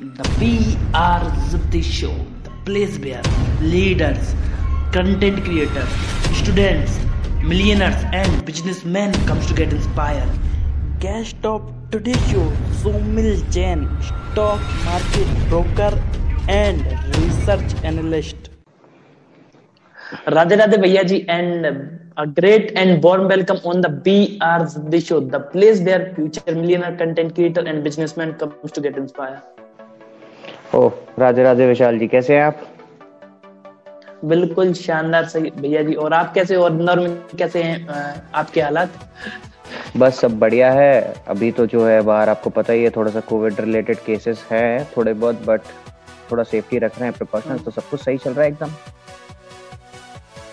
the PR Show, the place where leaders, content creators, students, millionaires, and businessmen comes to get inspired. Guest of today's show, Somil Jain, stock market broker and research analyst. Radhe Radhe Bhaiya and a great and warm welcome on the BR Zibdi Show, the place where future millionaire content creator and businessman comes to get inspired. ओह राजे राधे विशाल जी कैसे हैं आप? बिल्कुल शानदार सही भैया जी और आप कैसे और इंदौर में कैसे हैं आपके हालात? बस सब बढ़िया है। अभी तो जो है बाहर आपको पता ही है थोड़ा सा कोविड रिलेटेड केसेस हैं थोड़े बहुत बट थोड़ा सेफ्टी रख रहे हैं प्रिकॉशन तो सब कुछ सही चल रहा है एकदम।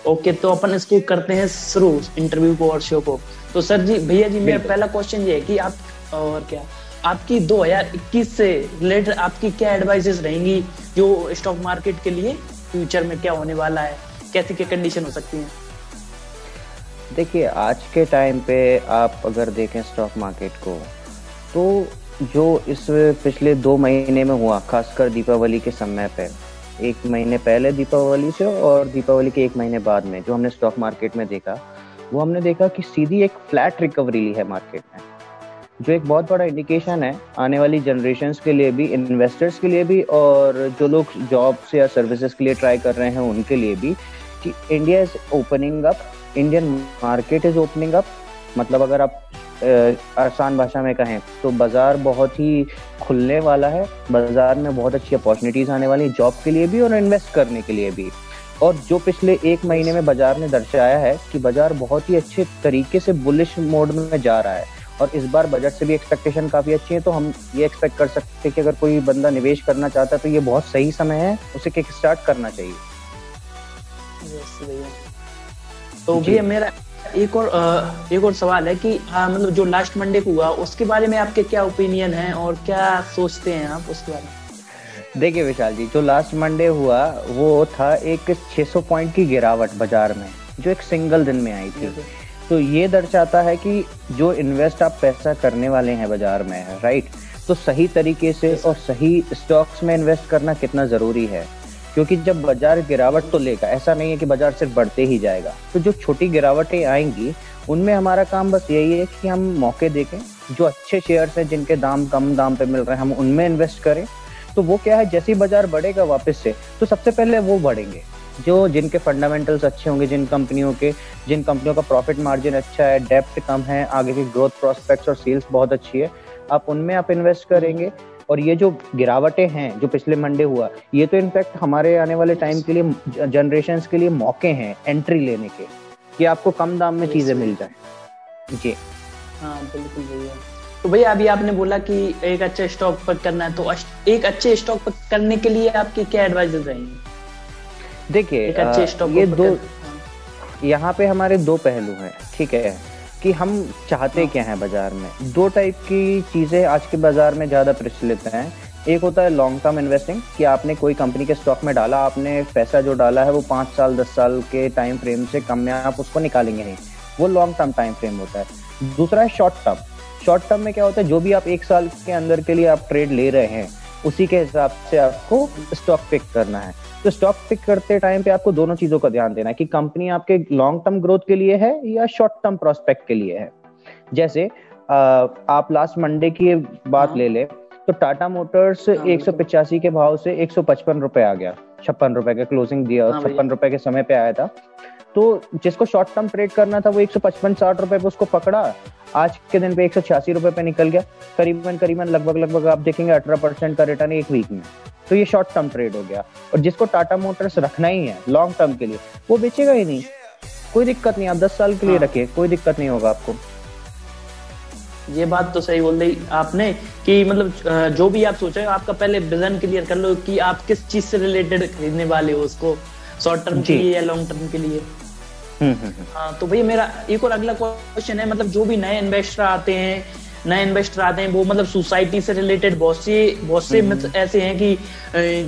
ओके तो अपन इसको करते हैं शुरू इंटरव्यू को और शो को। तो सर जी भैया जी मेरा पहला क्वेश्चन ये है कि आप और क्या? आपकी 2021 से रिलेटेड आपकी क्या एडवाइसेस रहेंगी जो स्टॉक मार्केट के लिए फ्यूचर में क्या होने वाला है? कैसी क्या कंडीशन हो सकती है? देखिए, आज के टाइम पे आप अगर देखें स्टॉक मार्केट को तो जो इस पिछले दो महीने में हुआ, खासकर दीपावली के समय पे, एक महीने पहले दीपावली से और दीपावली के एक महीने बाद में जो हमने स्टॉक मार्केट में देखा, वो हमने देखा कि सीधी एक फ्लैट रिकवरी ली है मार्केट में। जो एक बहुत बड़ा इंडिकेशन है आने वाली जनरेशन के लिए भी इन्वेस्टर्स के लिए भी और जो लोग जॉब्स या सर्विसेज़ के लिए ट्राई कर रहे हैं उनके लिए भी कि India is opening up Indian market is opening up मतलब अगर आप आसान भाषा में कहें तो बाज़ार बहुत ही खुलने वाला है। बाज़ार में बहुत अच्छी अपॉर्चुनिटीज़ आने वाली जॉब के लिए भी और इन्वेस्ट करने के लिए भी। और जो पिछले एक महीने में बाज़ार ने दर्शाया है कि बाज़ार बहुत ही अच्छे तरीके से बुलिश मोड में जा रहा है। और इस बार बजट से भी एक्सपेक्टेशन काफ़ी अच्छी है तो हम ये एक्सपेक्ट कर सकते हैं कि अगर कोई बंदा निवेश करना चाहता है तो ये बहुत सही समय है उसे किक स्टार्ट करना चाहिए। Yes, तो भैया मेरा एक और एक और सवाल है कि हाँ मतलब जो लास्ट मंडे को हुआ उसके बारे में आपके क्या ओपिनियन है और क्या सोचते हैं आप उसके बारे में? देखिए विशाल जी जो लास्ट मंडे हुआ वो था एक 600 पॉइंट की गिरावट बाज़ार में जो एक सिंगल दिन में आई थी। तो ये दर्शाता है कि जो इन्वेस्ट आप पैसा करने वाले हैं बाज़ार में राइट तो सही तरीके से और सही स्टॉक्स में इन्वेस्ट करना कितना ज़रूरी है? क्योंकि जब बाज़ार गिरावट तो लेगा, ऐसा नहीं है कि बाज़ार सिर्फ़ बढ़ते ही जाएगा। तो जो छोटी गिरावटें आएँगी, उनमें हमारा काम बस यही है कि हम मौके देखें, जो अच्छे शेयर्स हैं, जिनके दाम कम दाम पे मिल रहे हैं, हम उनमें इन्वेस्ट करें। तो वो क्या है, जैसे ही बाज़ार बढ़ेगा वापस से तो सबसे पहले वो बढ़ेंगे। जो जिनके फंडामेंटल्स अच्छे होंगे जिन कंपनियों के जिन कंपनियों का प्रॉफिट मार्जिन अच्छा है डेप्थ कम है आगे की ग्रोथ प्रोस्पेक्ट्स और सेल्स बहुत अच्छी है आप उनमें आप इन्वेस्ट करेंगे। और ये जो गिरावटें हैं जो पिछले मंडे हुआ ये तो इनफैक्ट हमारे आने वाले टाइम के लिए जनरेशन के लिए मौके हैं एंट्री लेने के कि आपको कम दाम में चीज़ें मिल जाए। जी। हाँ बिल्कुल भैया तो भैया अभी आपने बोला कि एक अच्छे स्टॉक पर करना है तो एक अच्छे स्टॉक पर करने के लिए आपकी क्या एडवाइस रहेंगी? देखिए ये दो यहाँ पे हमारे दो पहलू हैं ठीक है? कि हम चाहते हाँ। क्या हैं बाज़ार में? दो टाइप की चीज़ें आज के बाज़ार में ज़्यादा प्रचलित हैं। एक होता है लॉन्ग टर्म इन्वेस्टिंग कि आपने कोई कंपनी के स्टॉक में डाला आपने पैसा जो डाला है वो पाँच साल दस साल के टाइम फ्रेम से कम में आप उसको निकालेंगे नहीं। वो लॉन्ग टर्म टाइम फ्रेम होता है। दूसरा है शॉर्ट टर्म शॉर्ट टर्म में क्या होता है जो भी आप एक साल के अंदर के लिए आप ट्रेड ले रहे हैं उसी के हिसाब से आपको स्टॉक पिक करना है। तो स्टॉक पिक करते टाइम पे आपको दोनों चीज़ों का ध्यान देना है कि कंपनी आपके लॉन्ग टर्म ग्रोथ के लिए है या शॉर्ट टर्म प्रोस्पेक्ट के लिए है। जैसे आप लास्ट मंडे की बात हाँ। ले ले तो टाटा मोटर्स हाँ, एक के भाव से एक सौ आ गया। छप्पन रुपए का क्लोजिंग दिया हाँ, छप्पन रुपए के समय पे आया था। तो जिसको शॉर्ट टर्म ट्रेड करना था वो एक सौ पचपन साठ रुपए पे उसको पकड़ा। आज के दिन पे एक सौ छियासी रुपए पे निकल गया। करीबन करीबन लगभग लगभग आप देखेंगे अठारह परसेंट का रिटर्न एक वीक में। तो ये शॉर्ट टर्म ट्रेड हो गया। और जिसको टाटा मोटर्स रखना ही है लॉन्ग टर्म के लिए वो बेचेगा ही नहीं। कोई दिक्कत नहीं आप दस साल के लिए हाँ। रखिए कोई दिक्कत नहीं होगा आपको। ये बात तो सही बोल रही आपने कि मतलब जो भी आप सोच रहे हो आपका पहले विजन क्लियर कर लो कि आप किस चीज़ से रिलेटेड खरीदने वाले हो उसको। शॉर्ट टर्म के लिए या लॉन्ग टर्म के लिए। हम्म, हम्म, हम्म। हाँ तो भैया मेरा एक और अगला क्वेश्चन है मतलब जो भी नए इन्वेस्टर आते हैं नए इन्वेस्टर आते हैं वो मतलब सोसाइटी से रिलेटेड बहुत से बहुत से मतलब ऐसे हैं कि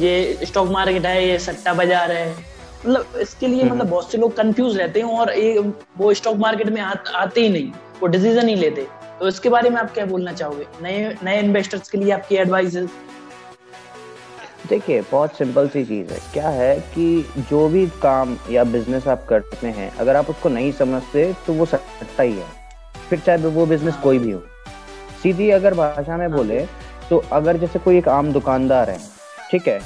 ये स्टॉक मार्केट है ये सट्टा बाज़ार है। मतलब इसके लिए मतलब बहुत से लोग कंफ्यूज रहते हैं और एक वो स्टॉक मार्केट में आ, आते ही नहीं वो डिसीज़न ही लेते। तो इसके बारे में आप क्या बोलना चाहोगे? नए नए इन्वेस्टर्स के लिए आपकी एडवाइस देखिए बहुत सिंपल सी चीज़ है। क्या है कि जो भी काम या बिज़नेस आप करते हैं अगर आप उसको नहीं समझते तो वो सट्टा ही। है फिर चाहे वो बिज़नेस कोई भी हो। सीधी अगर भाषा में बोले तो अगर जैसे कोई एक आम दुकानदार है ठीक है?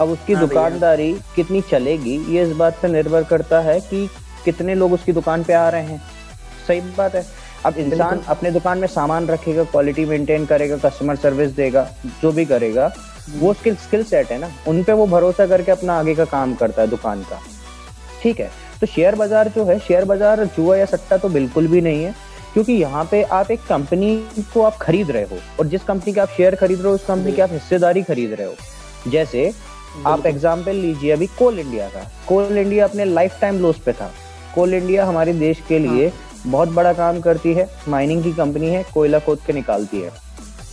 अब उसकी हाँ दुकानदारी कितनी चलेगी ये इस बात पर निर्भर करता है कि कितने लोग उसकी दुकान पे आ रहे हैं। सही बात है। अब इंसान अपने दुकान में सामान रखेगा क्वालिटी मेंटेन करेगा कस्टमर सर्विस देगा जो भी करेगा वो स्किल स्किल सेट है ना उन पे वो भरोसा करके अपना आगे का काम करता है दुकान का। ठीक है? तो शेयर बाज़ार जो है शेयर बाज़ार जुआ या सट्टा तो बिल्कुल भी नहीं है क्योंकि यहाँ पे आप एक कंपनी को आप खरीद रहे हो और जिस कंपनी के आप शेयर खरीद रहे हो उस कंपनी की आप हिस्सेदारी खरीद रहे हो। जैसे आप एग्ज़ाम्पल लीजिए अभी कोल इंडिया का। कोल इंडिया अपने लाइफ टाइम लोस पे था। कोल इंडिया हमारे देश के लिए हाँ। बहुत बड़ा काम करती है माइनिंग की कंपनी है कोयला खोद के निकालती है।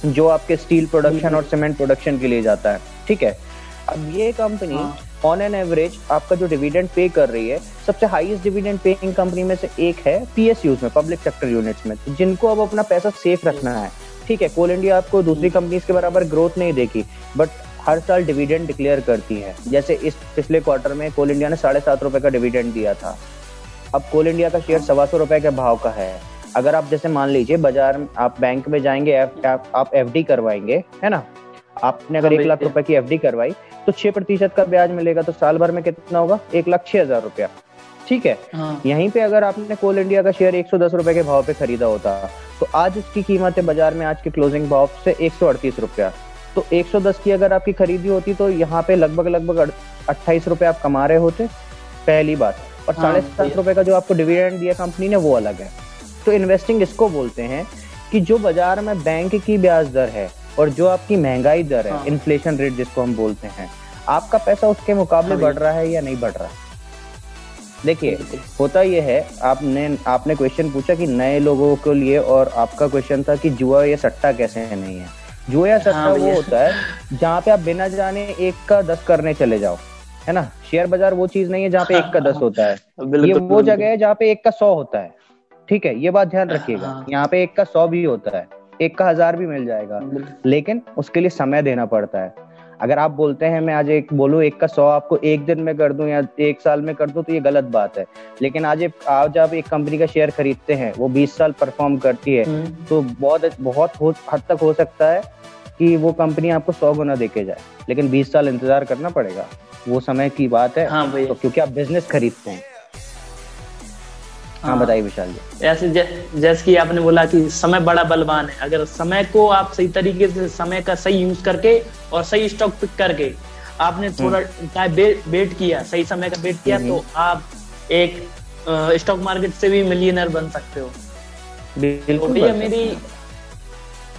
जो आपके स्टील प्रोडक्शन और सीमेंट प्रोडक्शन के लिए जाता है। ठीक है? अब ये कंपनी ऑन एन एवरेज आपका जो डिविडेंड पे कर रही है सबसे हाईएस्ट डिविडेंड पेइंग कंपनी में से एक है पीएसयूज में पब्लिक सेक्टर यूनिट्स में तो जिनको अब अपना पैसा सेफ़ रखना है। ठीक है? कोल इंडिया आपको दूसरी कंपनीज़। के बराबर ग्रोथ नहीं देगी बट हर साल डिविडेंड डिक्लेयर करती है। जैसे इस पिछले क्वार्टर में कोल इंडिया ने साढ़े सात रुपए का डिविडेंड दिया था। अब कोल इंडिया का शेयर हाँ। सवा सौ रुपए के भाव का है। अगर आप जैसे मान लीजिए बाज़ार आप बैंक में जाएँगे आप एफ़ डी करवाएँगे है ना? आपने अगर एक लाख रुपए की एफ़ डी करवाई तो छह प्रतिशत का ब्याज मिलेगा तो साल भर में कितना होगा? एक लाख छह हज़ार रुपया। ठीक है? हाँ। यहीं पे अगर आपने कोल इंडिया का शेयर एक सौ दस रुपए के भाव पे खरीदा होता तो आज उसकी कीमत है बाज़ार में आज के क्लोजिंग भाव से एक सौ अड़तीस रुपया। तो 110 की अगर आपकी खरीदी होती तो यहाँ पे लगभग लगभग अट्ठाईस रुपए आप कमा रहे होते पहली बात। और हाँ, साढ़े सात रुपए का जो आपको डिविडेंड दिया कंपनी ने वो अलग है। तो इन्वेस्टिंग इसको बोलते हैं कि जो बाज़ार में बैंक की ब्याज दर है और जो आपकी महँगाई दर है इन्फ्लेशन हाँ। रेट जिसको हम बोलते हैं आपका पैसा उसके मुकाबले हाँ बढ़ रहा है या नहीं बढ़ रहा? देखिए होता यह है आपने आपने क्वेश्चन पूछा कि नए लोगों के लिए और आपका क्वेश्चन था कि जुआ या सट्टा कैसे है नहीं है? जुआ या सट्टा हाँ वो होता है जहाँ पे आप बिना जाने एक का दस करने चले जाओ है ना? शेयर बाज़ार वो चीज़ नहीं है जहाँ पे एक का दस होता है। ये वो जगह है जहाँ पे एक का सौ होता है। ठीक है ये बात ध्यान रखिएगा। हाँ। यहाँ पे एक का सौ भी होता है एक का हज़ार भी मिल जाएगा। लेकिन उसके लिए समय देना पड़ता है। अगर आप बोलते हैं मैं आज एक बोलू एक का सौ आपको एक दिन में कर दूँ या एक साल में कर दूँ तो ये गलत बात है। लेकिन आज आज आप एक कंपनी का शेयर खरीदते हैं वो बीस साल परफॉर्म करती है हम्म। तो बहुत बहुत हद तक हो सकता है कि वो कंपनी आपको सौ गुना देके जाए। लेकिन बीस साल इंतज़ार करना पड़ेगा। वो समय की बात है। हाँ तो क्योंकि आप बिज़नेस खरीदते हैं। हाँ, हाँ। बताइए विशाल जी। ऐसे जैसे कि आपने बोला कि समय बड़ा बलवान है। अगर समय को आप सही तरीके से समय का सही यूज़ करके और सही स्टॉक पिक करके आपने हम्म। थोड़ा टाइम वेट किया सही समय का वेट किया तो हम्म। आप एक स्टॉक मार्केट से भी मिलियनर बन सकते हो। बिल्कुल भैया मेरी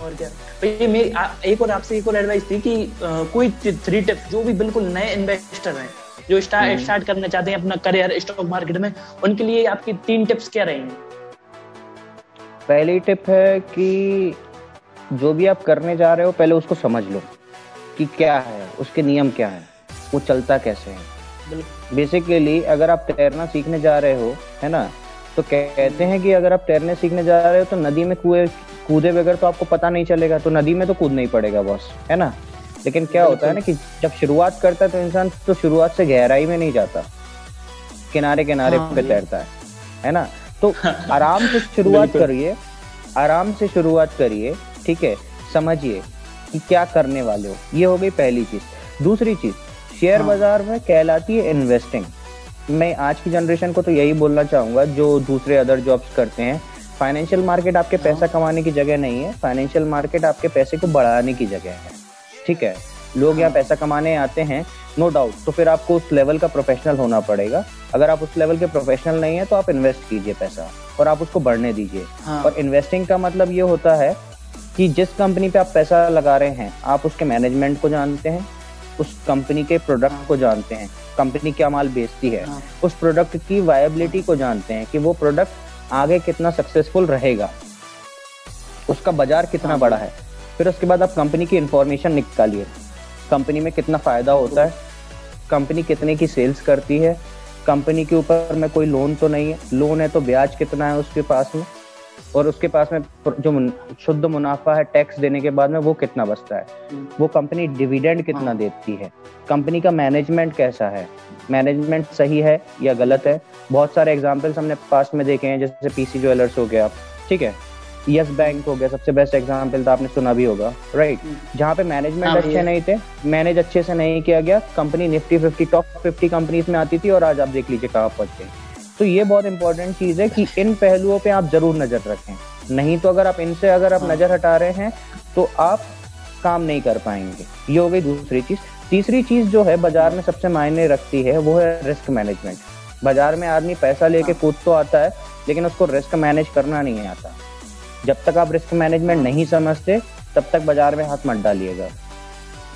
और क्या? भैया मेरी एक और आपसे एक और एडवाइस थी कि कोई थ्री टिप्स जो भी बिल्कुल नए इन्वेस्टर हैं जो स्टार्ट स्टार्ट हम्म। करना चाहते हैं अपना करियर स्टॉक मार्केट में उनके लिए आपकी तीन टिप्स क्या रहेंगी? पहली टिप है कि जो भी आप करने जा रहे हो पहले उसको समझ लो कि क्या है उसके नियम क्या है वो चलता कैसे है। बेसिकली अगर आप तैरना सीखने जा रहे हो है ना तो कहते हैं कि अगर आप तैरने सीखने जा रहे हो तो नदी में कुएँ कूदे बगैर तो आपको पता नहीं चलेगा तो नदी में तो कूदना ही पड़ेगा बॉस है ना? लेकिन क्या होता है ना कि जब शुरुआत करता है तो इंसान तो शुरुआत से गहराई में नहीं जाता। किनारे किनारे हाँ, पे तैरता है है ना? तो आराम से शुरुआत करिए आराम से शुरुआत करिए ठीक है? समझिए कि क्या करने वाले हो। ये हो गई पहली चीज़। दूसरी चीज़ शेयर हाँ। बाज़ार में कहलाती है इन्वेस्टिंग मैं आज की जनरेशन को तो यही बोलना चाहूँगा जो दूसरे अदर जॉब्स करते हैं फाइनेंशियल मार्केट आपके हाँ। पैसा कमाने की जगह नहीं है फाइनेंशियल मार्केट आपके पैसे को बढ़ाने की जगह है। ठीक है लोग यहाँ पैसा कमाने आते हैं नो डाउट तो फिर आपको उस लेवल का प्रोफेशनल होना पड़ेगा अगर आप उस लेवल के प्रोफेशनल नहीं है तो आप इन्वेस्ट कीजिए पैसा और आप उसको बढ़ने दीजिए हाँ. और इन्वेस्टिंग का मतलब ये होता है कि जिस कंपनी पे आप पैसा लगा रहे हैं आप उसके मैनेजमेंट को जानते हैं उस कंपनी के प्रोडक्ट हाँ. को जानते हैं कंपनी क्या माल बेचती है हाँ. उस प्रोडक्ट की वायबिलिटी को जानते हैं कि वो प्रोडक्ट आगे कितना सक्सेसफुल रहेगा उसका बाज़ार कितना हाँ. बड़ा है फिर उसके बाद आप कंपनी की इंफॉर्मेशन निकालिए। कंपनी में कितना फ़ायदा होता है? कंपनी कितने की सेल्स करती है? कंपनी के ऊपर में कोई लोन तो नहीं है? लोन है तो ब्याज कितना है उसके पास में? और उसके पास में जो शुद्ध मुनाफा है टैक्स देने के बाद में वो कितना बचता है? हम्म। वो कंपनी डिविडेंड कितना हाँ। देती है? कंपनी का मैनेजमेंट कैसा है? मैनेजमेंट सही है या गलत है? बहुत सारे एग्जाम्पल्स हमने पास में देखे हैं जैसे पीसी ज्वेलर्स हो गया ठीक है? यस बैंक हो गया सबसे बेस्ट एग्ज़ाम्पल तो आपने सुना भी होगा राइट हम्म। जहाँ पे मैनेजमेंट हाँ, अच्छे नहीं थे मैनेज अच्छे से नहीं किया गया company Nifty fifty top fifty companies में आती थी और आज आप देख लीजिए कहाँ पहुँच गई तो ये बहुत इंपॉर्टेंट चीज़ है कि इन पहलुओं पे आप ज़रूर नज़र रखें। नहीं तो अगर आप इनसे अगर आप हाँ। नज़र हटा रहे हैं तो आप काम नहीं कर पाएँगे। ये हो गई दूसरी चीज़। तीसरी चीज़ जो है बाज़ार में सबसे मायने रखती है वो है रिस्क मैनेजमेंट बाज़ार में आदमी पैसा लेके हाँ। कूद तो आता है लेकिन उसको रिस्क मैनेज करना नहीं आता। जब तक आप रिस्क मैनेजमेंट नहीं समझते तब तक बाज़ार में हाथ मत डालिएगा।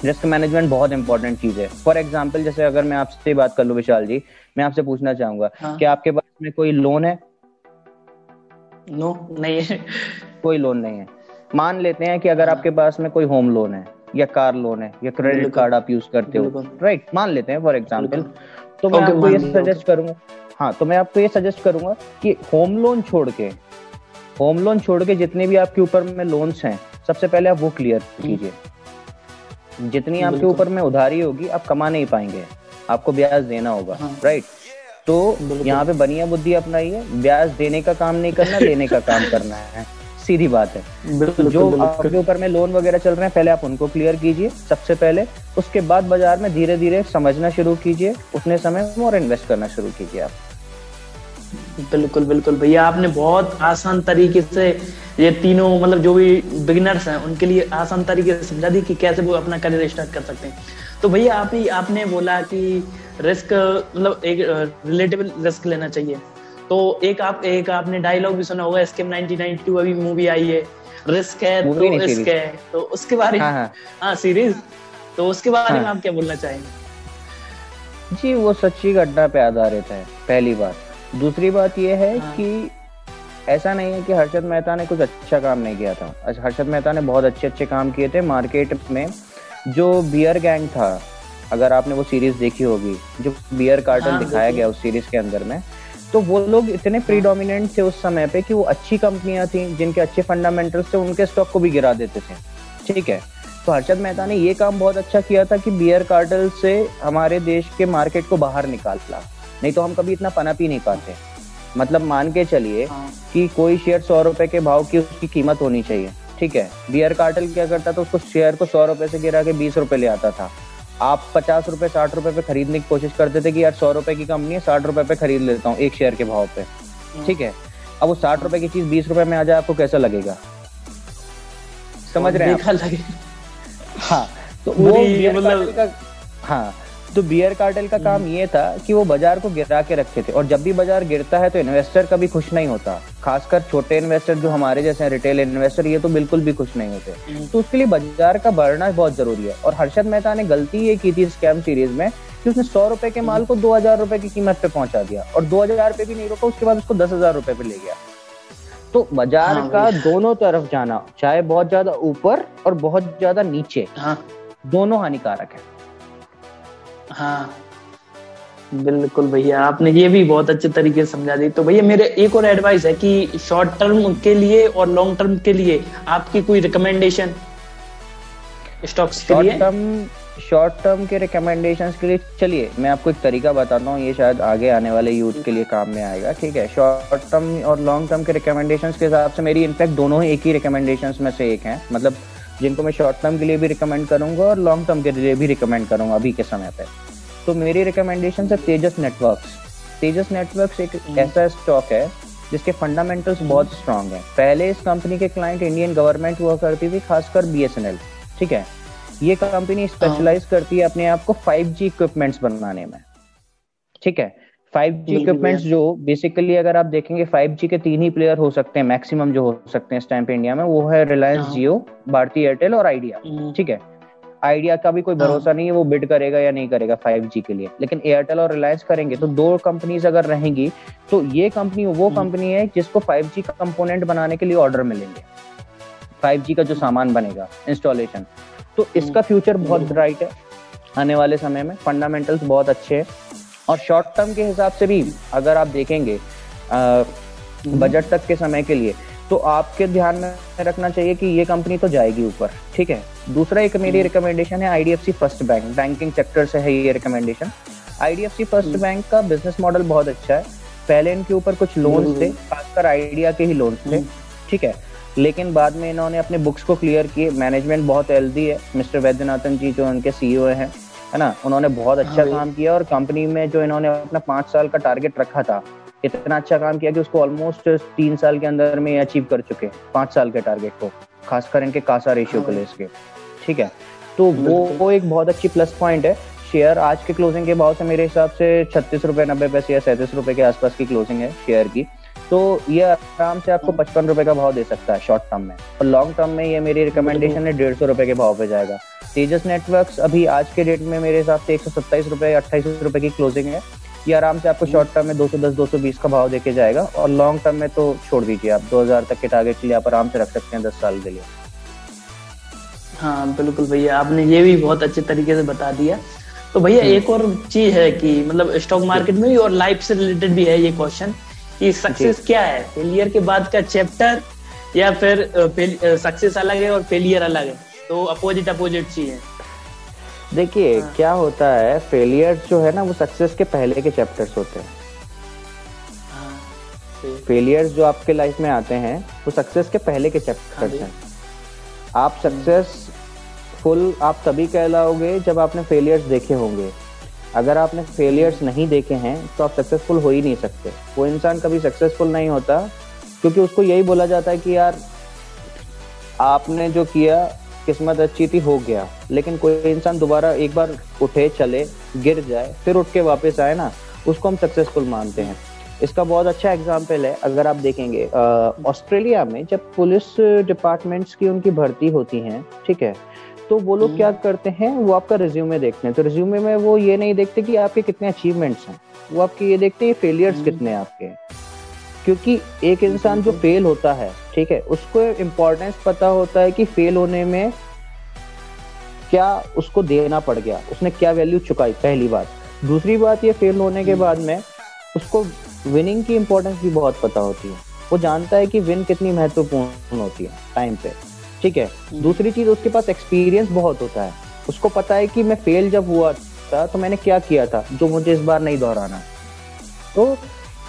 रिस्क मैनेजमेंट बहुत इंपॉर्टेंट चीज़ है। फॉर एग्ज़ाम्पल जैसे अगर मैं आपसे बात कर लू विशाल जी मैं आपसे पूछना चाहूँगा हाँ. कि आपके पास में कोई लोन है? नो नहीं है। कोई लोन नहीं है। मान लेते हैं कि अगर हाँ. आपके पास में कोई होम लोन है या कार लोन है या क्रेडिट कार्ड आप यूज़ करते हो। राइट मान लेते हैं फॉर एग्ज़ाम्पल तो मैं आपको ये सजेस्ट करूँगा। हाँ तो मैं आपको ये सजेस्ट करूँगा कि होम लोन छोड़ के होम लोन छोड़ के जितने भी आपके ऊपर में लोन्स हैं सबसे पहले आप वो क्लियर हम्म। कीजिए। जितनी आपके ऊपर में उधारी होगी आप कमा नहीं पाएँगे। आपको ब्याज देना होगा हाँ। राइट तो यहाँ पे बनिया बुद्धि अपनाइए ब्याज देने का काम नहीं करना लेने का काम करना है। सीधी बात है। जो आपके ऊपर में लोन वगैरह चल रहे हैं पहले आप उनको क्लियर कीजिए सबसे पहले। उसके बाद बाज़ार में धीरे धीरे समझना शुरू कीजिए उतने समय में और इन्वेस्ट करना शुरू कीजिए आप। बिल्कुल बिल्कुल भैया आपने बहुत आसान तरीके से ये तीनों मतलब जो भी बिगिनर्स हैं उनके लिए आसान तरीके से समझा दी कि कैसे वो अपना करियर स्टार्ट कर सकते हैं। तो भैया आप ही आपने बोला कि रिस्क मतलब एक रिलेटेबल रिस्क लेना चाहिए। तो एक आप एक आपने डायलॉग भी सुना होगा स्कीम 1992 अभी मूवी आई है। रिस्क है तो रिस्क है। तो उसके बारे में हाँ, हाँ सीरीज़ हाँ, तो उसके बारे हाँ, में आप क्या बोलना चाहेंगे? जी वो सच्ची घटना पे आधारित है पहली बात। दूसरी बात यह है हाँ। कि ऐसा नहीं है कि हर्षद मेहता ने कुछ अच्छा काम नहीं किया था। हर्षद मेहता ने बहुत अच्छे अच्छे काम किए थे मार्केट में। जो बियर गैंग था अगर आपने वो सीरीज़ देखी होगी जो बियर कार्टन हाँ, दिखाया गया उस सीरीज़ के अंदर में तो वो लोग इतने प्रीडोमिनेंट थे उस समय पे कि वो अच्छी कंपनियाँ थी जिनके अच्छे फंडामेंटल्स थे उनके स्टॉक को भी गिरा देते थे। ठीक है? तो हर्षद मेहता ने ये काम बहुत अच्छा किया था कि बियर कार्टल से हमारे देश के मार्केट को बाहर निकाल निकाला। नहीं तो हम कभी इतना पनप ही नहीं पाते। मतलब मान के चलिए हाँ। कि कोई शेयर सौ रुपए के भाव की उसकी कीमत होनी चाहिए ठीक है? बियर कार्टल क्या करता था? उसको शेयर को सौ रुपए से गिरा के बीस रुपए ले आता था। आप पचास रुपए साठ रुपए पे खरीदने की कोशिश करते थे कि यार सौ रुपए की कंपनी है साठ रुपए पे खरीद लेता हूँ एक शेयर के भाव पे हाँ। ठीक है? अब वो साठ रुपए की चीज़ बीस रुपए में आ जाए आपको कैसा लगेगा? समझ रहे हैं हाँ तो वो मतलब हाँ। तो बियर कार्टेल का काम ये था कि वो बाज़ार को गिरा के रखे थे। और जब भी बाज़ार गिरता है तो इन्वेस्टर कभी खुश नहीं होता। खासकर छोटे इन्वेस्टर जो हमारे जैसे रिटेल इन्वेस्टर ये तो बिल्कुल भी खुश नहीं होते। तो उसके लिए बाज़ार का बढ़ना बहुत ज़रूरी है। और हर्षद मेहता ने गलती ये की थी स्कैम सीरीज़ में कि उसने सौ रुपए के माल को दो हज़ार रुपए की कीमत पे पहुँचा दिया। और दो हज़ार पे भी नहीं रोका उसके बाद उसको दस हज़ार रुपए पे ले गया। तो बाज़ार हाँ, का दोनों तरफ़ जाना चाहे बहुत ज़्यादा ऊपर और बहुत ज़्यादा नीचे हाँ, दोनों हानिकारक है। हाँ। बिल्कुल भैया आपने ये भी बहुत अच्छे तरीके से समझा दी। तो भैया मेरे एक और एडवाइस है कि शॉर्ट टर्म के लिए और लॉन्ग टर्म के लिए आपकी कोई रिकमेंडेशन स्टॉक्स के लिए? टर्म शॉर्ट टर्म के रिकमेंडेशन के लिए चलिए मैं आपको एक तरीका बताता हूँ। ये शायद आगे आने वाले यूथ के लिए काम में आएगा ठीक है? शॉर्ट टर्म और लॉन्ग टर्म के रिकमेंडेशन के हिसाब से मेरी इनफैक्ट दोनों ही एक ही रिकमेंडेशन में से एक है। मतलब जिनको मैं शॉर्ट टर्म के लिए भी रिकमेंड करूँगा और लॉन्ग टर्म के लिए भी रिकमेंड करूँगा अभी के समय पे। तो मेरी रिकमेंडेशन है तेजस नेटवर्क्स तेजस नेटवर्क्स एक हम्म। ऐसा स्टॉक है जिसके फंडामेंटल्स बहुत स्ट्रांग है। पहले इस कंपनी के क्लाइंट इंडियन गवर्नमेंट हुआ करती थी खासकर बीएसएनएल ठीक है? ये कंपनी स्पेशलाइज हाँ। करती है अपने आप को फाइव इक्विपमेंट्स बनाने में ठीक है? फाइव जी इक्विपमेंट्स जो बेसिकली अगर आप देखेंगे फाइव जी के तीन ही प्लेयर हो सकते हैं मैक्सिमम जो हो सकते हैं इस टाइम पे इंडिया में वो है रिलायंस जियो भारती एयरटेल और आइडिया हम्म। ठीक है? आइडिया का भी कोई हाँ। भरोसा नहीं है वो बिड करेगा या नहीं करेगा फाइव जी के लिए। लेकिन एयरटेल और रिलायंस करेंगे तो दो कंपनीज़ अगर रहेंगी तो ये कंपनी वो कंपनी हम्म। है जिसको फाइव जी का कंपोनेंट बनाने के लिए ऑर्डर मिलेंगे। फाइव जी का जो सामान बनेगा इंस्टॉलेशन तो इसका फ्यूचर हम्म। बहुत ब्राइट है। आने वाले समय में फंडामेंटल्स बहुत अच्छे हैं। और शॉर्ट टर्म के हिसाब से भी अगर आप देखेंगे बजट तक के समय के लिए तो आपके ध्यान में रखना चाहिए कि ये कंपनी तो जाएगी ऊपर ठीक है? दूसरा एक मेरी रिकमेंडेशन हम्म। है आईडीएफसी फ़र्स्ट बैंक बैंकिंग सेक्टर से है ये रिकमेंडेशन आईडीएफसी फ़र्स्ट बैंक का बिज़नेस मॉडल बहुत अच्छा है. पहले इनके ऊपर कुछ लोन्स थे खासकर आइडिया के ही लोन्स थे हम्म। ठीक है? लेकिन बाद में इन्होंने अपने बुक्स को क्लियर किए. मैनेजमेंट बहुत हेल्दी है. मिस्टर वैद्यनाथन जी जो उनके सीईओ हैं है ना? उन्होंने बहुत अच्छा हाँ काम किया और कंपनी में जो इन्होंने अपना पाँच साल का टारगेट रखा था इतना अच्छा काम किया कि उसको ऑलमोस्ट तीन साल के अंदर में अचीव कर चुके पाँच साल के टारगेट को खासकर इनके कासा रेशियो हाँ के लिए ठीक है? तो वो वो एक बहुत अच्छी प्लस पॉइंट है। शेयर आज के क्लोजिंग के भाव से मेरे हिसाब से छत्तीस रुपए नब्बे पैसे या सैंतीस रुपए के आसपास की क्लोजिंग है शेयर की। तो ये आराम से आपको पचपन रुपए का भाव दे सकता है शॉर्ट टर्म में। और लॉन्ग टर्म में ये मेरी रिकमेंडेशन है डेढ़ सौ रुपए के भाव पे जाएगा। तेजस नेटवर्क्स अभी आज के डेट में मेरे हिसाब से एक सौ सत्ताईस रुपए अट्ठाईस रुपए की क्लोजिंग है। ये आराम से आपको शॉर्ट टर्म में 210 220 का भाव देके जाएगा और लॉन्ग टर्म में तो छोड़ दीजिए आप। 2000 तक के टारगेट के लिए आप आराम से रख सकते हैं 10 साल के लिए। हाँ बिल्कुल भैया आपने ये भी बहुत अच्छे तरीके से बता दिया। तो भैया हम्म। एक और चीज़ है कि मतलब स्टॉक मार्केट में भी और लाइफ से रिलेटेड भी है ये क्वेश्चन कि सक्सेस क्या है? फेलियर के बाद का चैप्टर या फिर सक्सेस अलग है और फेलियर अलग है? तो अपोजिट अपोजिट चीज़ है देखिए हाँ। क्या होता है फेलियर जो है ना वो सक्सेस के पहले के चैप्टर्स होते हैं। फेलियर्स हाँ, जो आपके लाइफ में आते हैं वो सक्सेस के पहले के चैप्टर्स हाँ हैं। आप सक्सेस सक्सेसफुल आप तभी कहलाओगे जब आपने फेलियर्स देखे होंगे। अगर आपने फेलियर्स नहीं देखे हैं तो आप सक्सेसफुल हो ही नहीं सकते। वो इंसान कभी सक्सेसफुल नहीं होता क्योंकि उसको यही बोला जाता है कि यार आपने जो किया किस्मत अच्छी थी हो गया लेकिन कोई इंसान दोबारा एक बार उठे चले गिर जाए फिर उठ के वापस आए ना उसको हम सक्सेसफुल मानते हैं इसका बहुत अच्छा एग्ज़ाम्पल है अगर आप देखेंगे ऑस्ट्रेलिया में जब पुलिस डिपार्टमेंट्स की उनकी भर्ती होती है ठीक है तो वो लोग क्या हम्म। करते हैं वो आपका रिज्यूमे देखते हैं तो रिज्यूमे में वो ये नहीं देखते कि आपके कितने अचीवमेंट्स हैं वो आपके ये देखते हैं फेलियर्स हम्म। कितने हैं आपके क्योंकि एक इंसान जो फेल होता है ठीक है उसको इम्पोर्टेंस पता होता है कि फेल होने में क्या उसको देना पड़ गया उसने क्या वैल्यू चुकाई पहली बात। दूसरी बात ये फेल होने के। बाद में उसको विनिंग की इम्पोर्टेंस भी बहुत पता होती है। वो जानता है कि विन कितनी महत्वपूर्ण होती है टाइम पे ठीक है। दूसरी चीज़ उसके पास एक्सपीरियंस बहुत होता है। उसको पता है कि मैं फेल जब हुआ था तो मैंने क्या किया था जो मुझे इस बार नहीं दोहराना। तो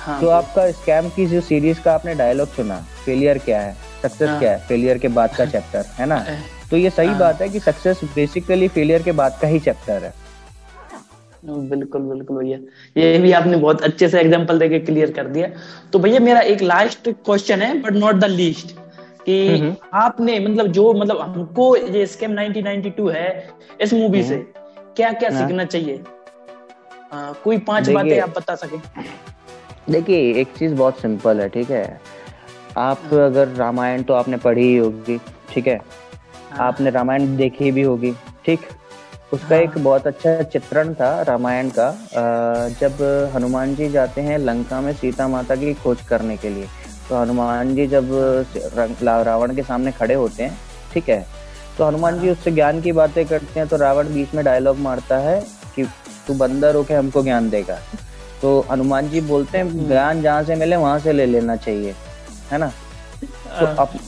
हाँ, जो। आपका स्कैम की जो सीरीज़ का आपने डायलॉग सुना फेलियर क्या है? सक्सेस हाँ, क्या है? फेलियर के बाद का चैप्टर है ना? तो ये सही हाँ, बात है कि सक्सेस बेसिकली फेलियर के बाद का ही चैप्टर है। बिल्कुल बिल्कुल भैया। ये भी आपने बहुत अच्छे से एग्जांपल देके क्लियर कर दिया। तो भैया मेरा एक लास्ट क्वेश्चन है बट नॉट द लीस्ट कि हम्म, हम्म। आपने मतलब जो मतलब हमको ये स्कैम 1992 है इस मूवी से हम्म। क्या क्या हाँ। सीखना चाहिए? आ, कोई पाँच बातें आप बता सके। देखिए एक चीज़ बहुत सिंपल है ठीक है आप हाँ। अगर रामायण तो आपने पढ़ी ही होगी ठीक है हाँ। आपने रामायण देखी भी होगी ठीक उसका हाँ। एक बहुत अच्छा चित्रण था रामायण का जब हनुमान जी जाते हैं लंका में सीता माता की खोज करने के लिए तो हनुमान जी जब रावण के सामने खड़े होते हैं ठीक है तो हनुमान जी उससे ज्ञान की बातें करते हैं तो रावण बीच में डायलॉग मारता है कि तू बंदर होके हमको ज्ञान देगा तो हनुमान जी बोलते हैं हम्म। ज्ञान जहाँ से मिले वहाँ से ले लेना चाहिए है ना तो हाँ। अब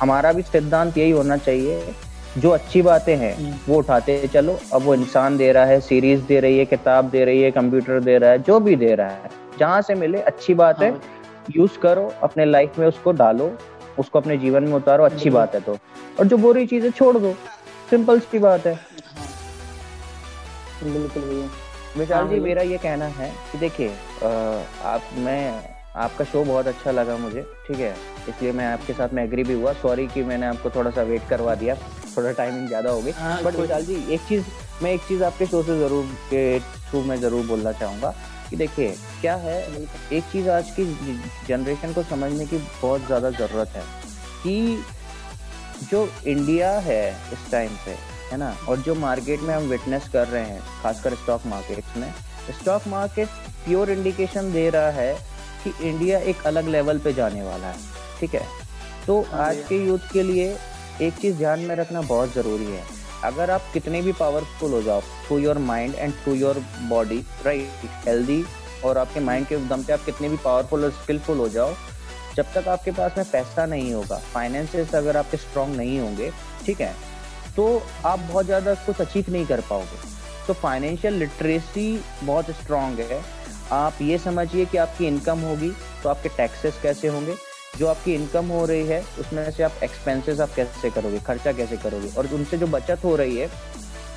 हमारा भी सिद्धांत यही होना चाहिए जो अच्छी बातें हैं हम्म। वो उठाते चलो अब वो इंसान दे रहा है सीरीज़ दे रही है किताब दे रही है कंप्यूटर दे रहा है जो भी दे रहा है जहाँ से मिले अच्छी बात है हाँ। यूज़ करो अपने लाइफ में उसको डालो उसको अपने जीवन में उतारो अच्छी बात है तो और जो बुरी चीज़ें छोड़ दो सिंपल सी बात है बिल्कुल भैया विशाल जी हाँ, मेरा ये कहना है कि देखिए आप मैं आपका शो बहुत अच्छा लगा मुझे ठीक है? इसलिए मैं आपके साथ में एग्री भी हुआ। सॉरी कि मैंने आपको थोड़ा सा वेट करवा दिया थोड़ा टाइमिंग ज़्यादा हो गई। बट विशाल जी एक चीज़ मैं एक चीज़ आपके शो से ज़रूर के थ्रू मैं ज़रूर बोलना चाहूँगा कि देखिए क्या है एक चीज़ आज की जनरेशन को समझने की बहुत ज़्यादा ज़रूरत है कि जो इंडिया है इस टाइम पे है ना? और जो मार्केट में हम विटनेस कर रहे हैं खासकर स्टॉक मार्केट में स्टॉक मार्केट प्योर इंडिकेशन दे रहा है कि इंडिया एक अलग लेवल पे जाने वाला है ठीक है? तो हाँ आज के यूथ के लिए एक चीज़ ध्यान में रखना बहुत ज़रूरी है। अगर आप कितने भी पावरफुल हो जाओ through your mind and through your body right healthy और आपके माइंड के दम पे आप कितने भी पावरफुल और स्किलफुल हो जाओ जब तक आपके पास में पैसा नहीं होगा फाइनेंसेस अगर आपके स्ट्रांग नहीं होंगे ठीक है? तो आप बहुत ज़्यादा कुछ अचीव नहीं कर पाओगे। तो फाइनेंशियल लिटरेसी बहुत स्ट्रांग है। आप ये समझिए कि आपकी इनकम होगी तो आपके टैक्सेस कैसे होंगे? जो आपकी इनकम हो रही है, उसमें से आप एक्सपेंसेस आप कैसे करोगे? खर्चा कैसे करोगे? और उनसे जो बचत हो रही है,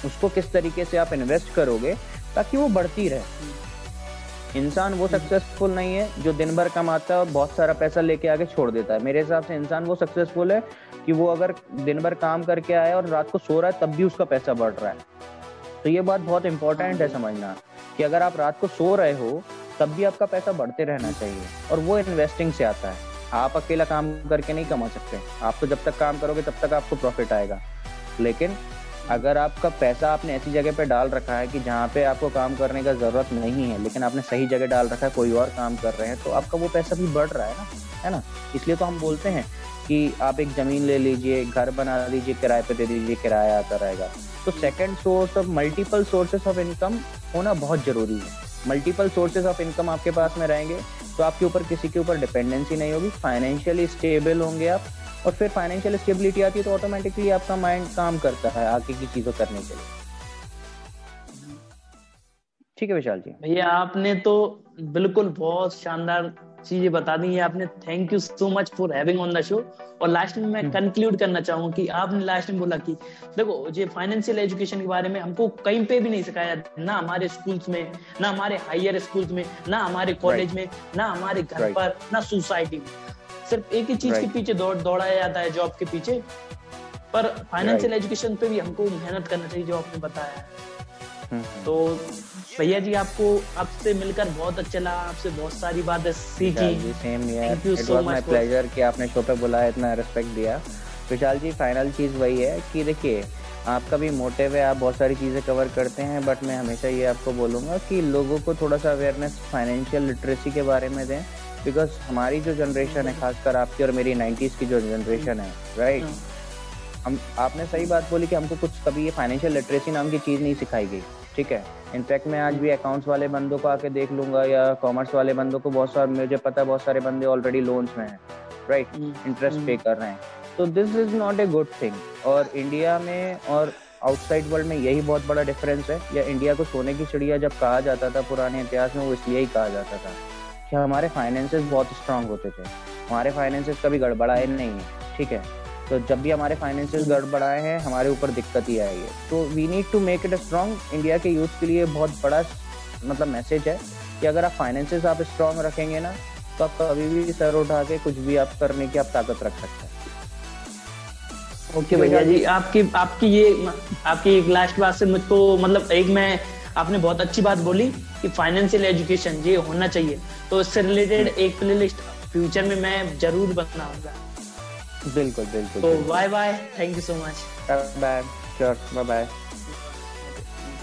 उसको किस तरीके से आप इन्वेस्ट करोगे, ताकि वो बढ़ती रहे। इंसान वो सक्सेसफुल नहीं है जो दिन भर कमाता है और बहुत सारा पैसा लेके आके छोड़ देता है। मेरे हिसाब से इंसान वो सक्सेसफुल है कि वो अगर दिन भर काम करके आया और रात को सो रहा है तब भी उसका पैसा बढ़ रहा है। तो ये बात बहुत इंपॉर्टेंट है समझना कि अगर आप रात को सो रहे हो तब भी आपका पैसा बढ़ते रहना चाहिए और वो इन्वेस्टिंग से आता है। आप अकेला काम करके नहीं कमा सकते। आप तो जब तक काम करोगे तब तक आपको प्रॉफिट आएगा। लेकिन अगर आपका पैसा आपने ऐसी जगह पे डाल रखा है कि जहाँ पे आपको काम करने का ज़रूरत नहीं है, लेकिन आपने सही जगह डाल रखा है, कोई और काम कर रहे हैं तो आपका वो पैसा भी बढ़ रहा है ना है ना? इसलिए तो हम बोलते हैं कि आप एक ज़मीन ले लीजिए, घर बना लीजिए, किराए पे दे दीजिए, किराया आता रहेगा। तो second source of multiple sources of income होना बहुत ज़रूरी है। मल्टीपल सोर्सेज ऑफ़ इनकम आपके पास में रहेंगे तो आपके ऊपर किसी के ऊपर डिपेंडेंसी नहीं होगी फाइनेंशियली स्टेबल होंगे आप और फिर फाइनेंशियल स्टेबिलिटी आती है तो ऑटोमेटिकली आपका माइंड काम करता है आगे की चीज़ों करने के लिए ठीक है विशाल जी भैया आपने तो बिल्कुल बहुत शानदार चीज़ें बता दी है आपने thank you so much for having on the show और लास्ट में मैं कंक्लूड हम्म। करना चाहूँ कि आपने लास्ट में बोला कि देखो ये फाइनेंशियल एजुकेशन के बारे में हमको कहीं पे भी नहीं सिखाया ना हमारे स्कूल्स में ना हमारे हायर स्कूल्स में ना हमारे कॉलेज right. में ना हमारे घर right. पर ना सोसाइटी में सिर्फ़ एक ही चीज़ right. के पीछे दौड़ दौड़ाया जाता है जॉब के पीछे। पर फाइनेंशियल एजुकेशन पे भी हमको मेहनत करना चाहिए जो आपने बताया। है हम्म, हम्म। तो भैया जी आपको आपसे मिलकर बहुत अच्छा लगा आपसे बहुत सारी बातें सीखी। सेम यार इट वाज माय प्लेजर कि आपने शो पे बुलाया इतना रिस्पेक्ट दिया। विशाल जी फाइनल चीज़ वही है कि देखिए आपका भी मोटिव है आप बहुत सारी चीज़ें कवर करते हैं बट मैं हमेशा ये आपको बोलूँगा कि लोगों को थोड़ा सा अवेयरनेस फाइनेंशियल लिटरेसी के बारे में दें। बिकॉज़ हमारी जो जनरेशन है खासकर आपकी और मेरी नाइन्टीज़ की जो जनरेशन है राइट हाँ। हम आपने सही बात बोली कि हमको कुछ कभी ये फाइनेंशियल लिटरेसी नाम की चीज़ नहीं सिखाई गई ठीक है? इनफैक्ट मैं आज भी अकाउंट्स वाले बंदों को आके देख लूँगा या कॉमर्स वाले बंदों को बहुत सारे मुझे पता है बहुत सारे बंदे ऑलरेडी लोन्स में हैं राइट इंटरेस्ट पे कर रहे हैं। तो this is not a good thing और इंडिया में और आउटसाइड वर्ल्ड में यही बहुत बड़ा डिफरेंस है। या इंडिया को सोने की चिड़िया जब कहा जाता था पुराने इतिहास में वो इसलिए ही कहा जाता था। कि हमारे फाइनेंसेस बहुत स्ट्रांग होते थे। हमारे फाइनेंसेस कभी गड़बड़ाए नहीं है ठीक है? तो जब भी हमारे फाइनेंशियल गड़बड़ाए हैं हमारे ऊपर दिक्कत ही आई है तो we need to make it strong India के यूथ के लिए बहुत बड़ा मतलब मैसेज है कि अगर आप फाइनेंसेस आप स्ट्रॉन्ग रखेंगे ना तो आप कभी भी सर उठा के कुछ भी आप करने की आप ताकत रख सकते हैं। ओके भैया जी आपकी आपकी ये आपकी एक लास्ट बात से मुझको मतलब एक मैं आपने बहुत अच्छी बात बोली। कि फाइनेंशियल एजुकेशन ये होना चाहिए। तो इससे रिलेटेड एक प्ले लिस्ट फ्यूचर में मैं ज़रूर बनाऊँगा। बिल्कुल बिल्कुल तो bye bye thank you so much bye bye bye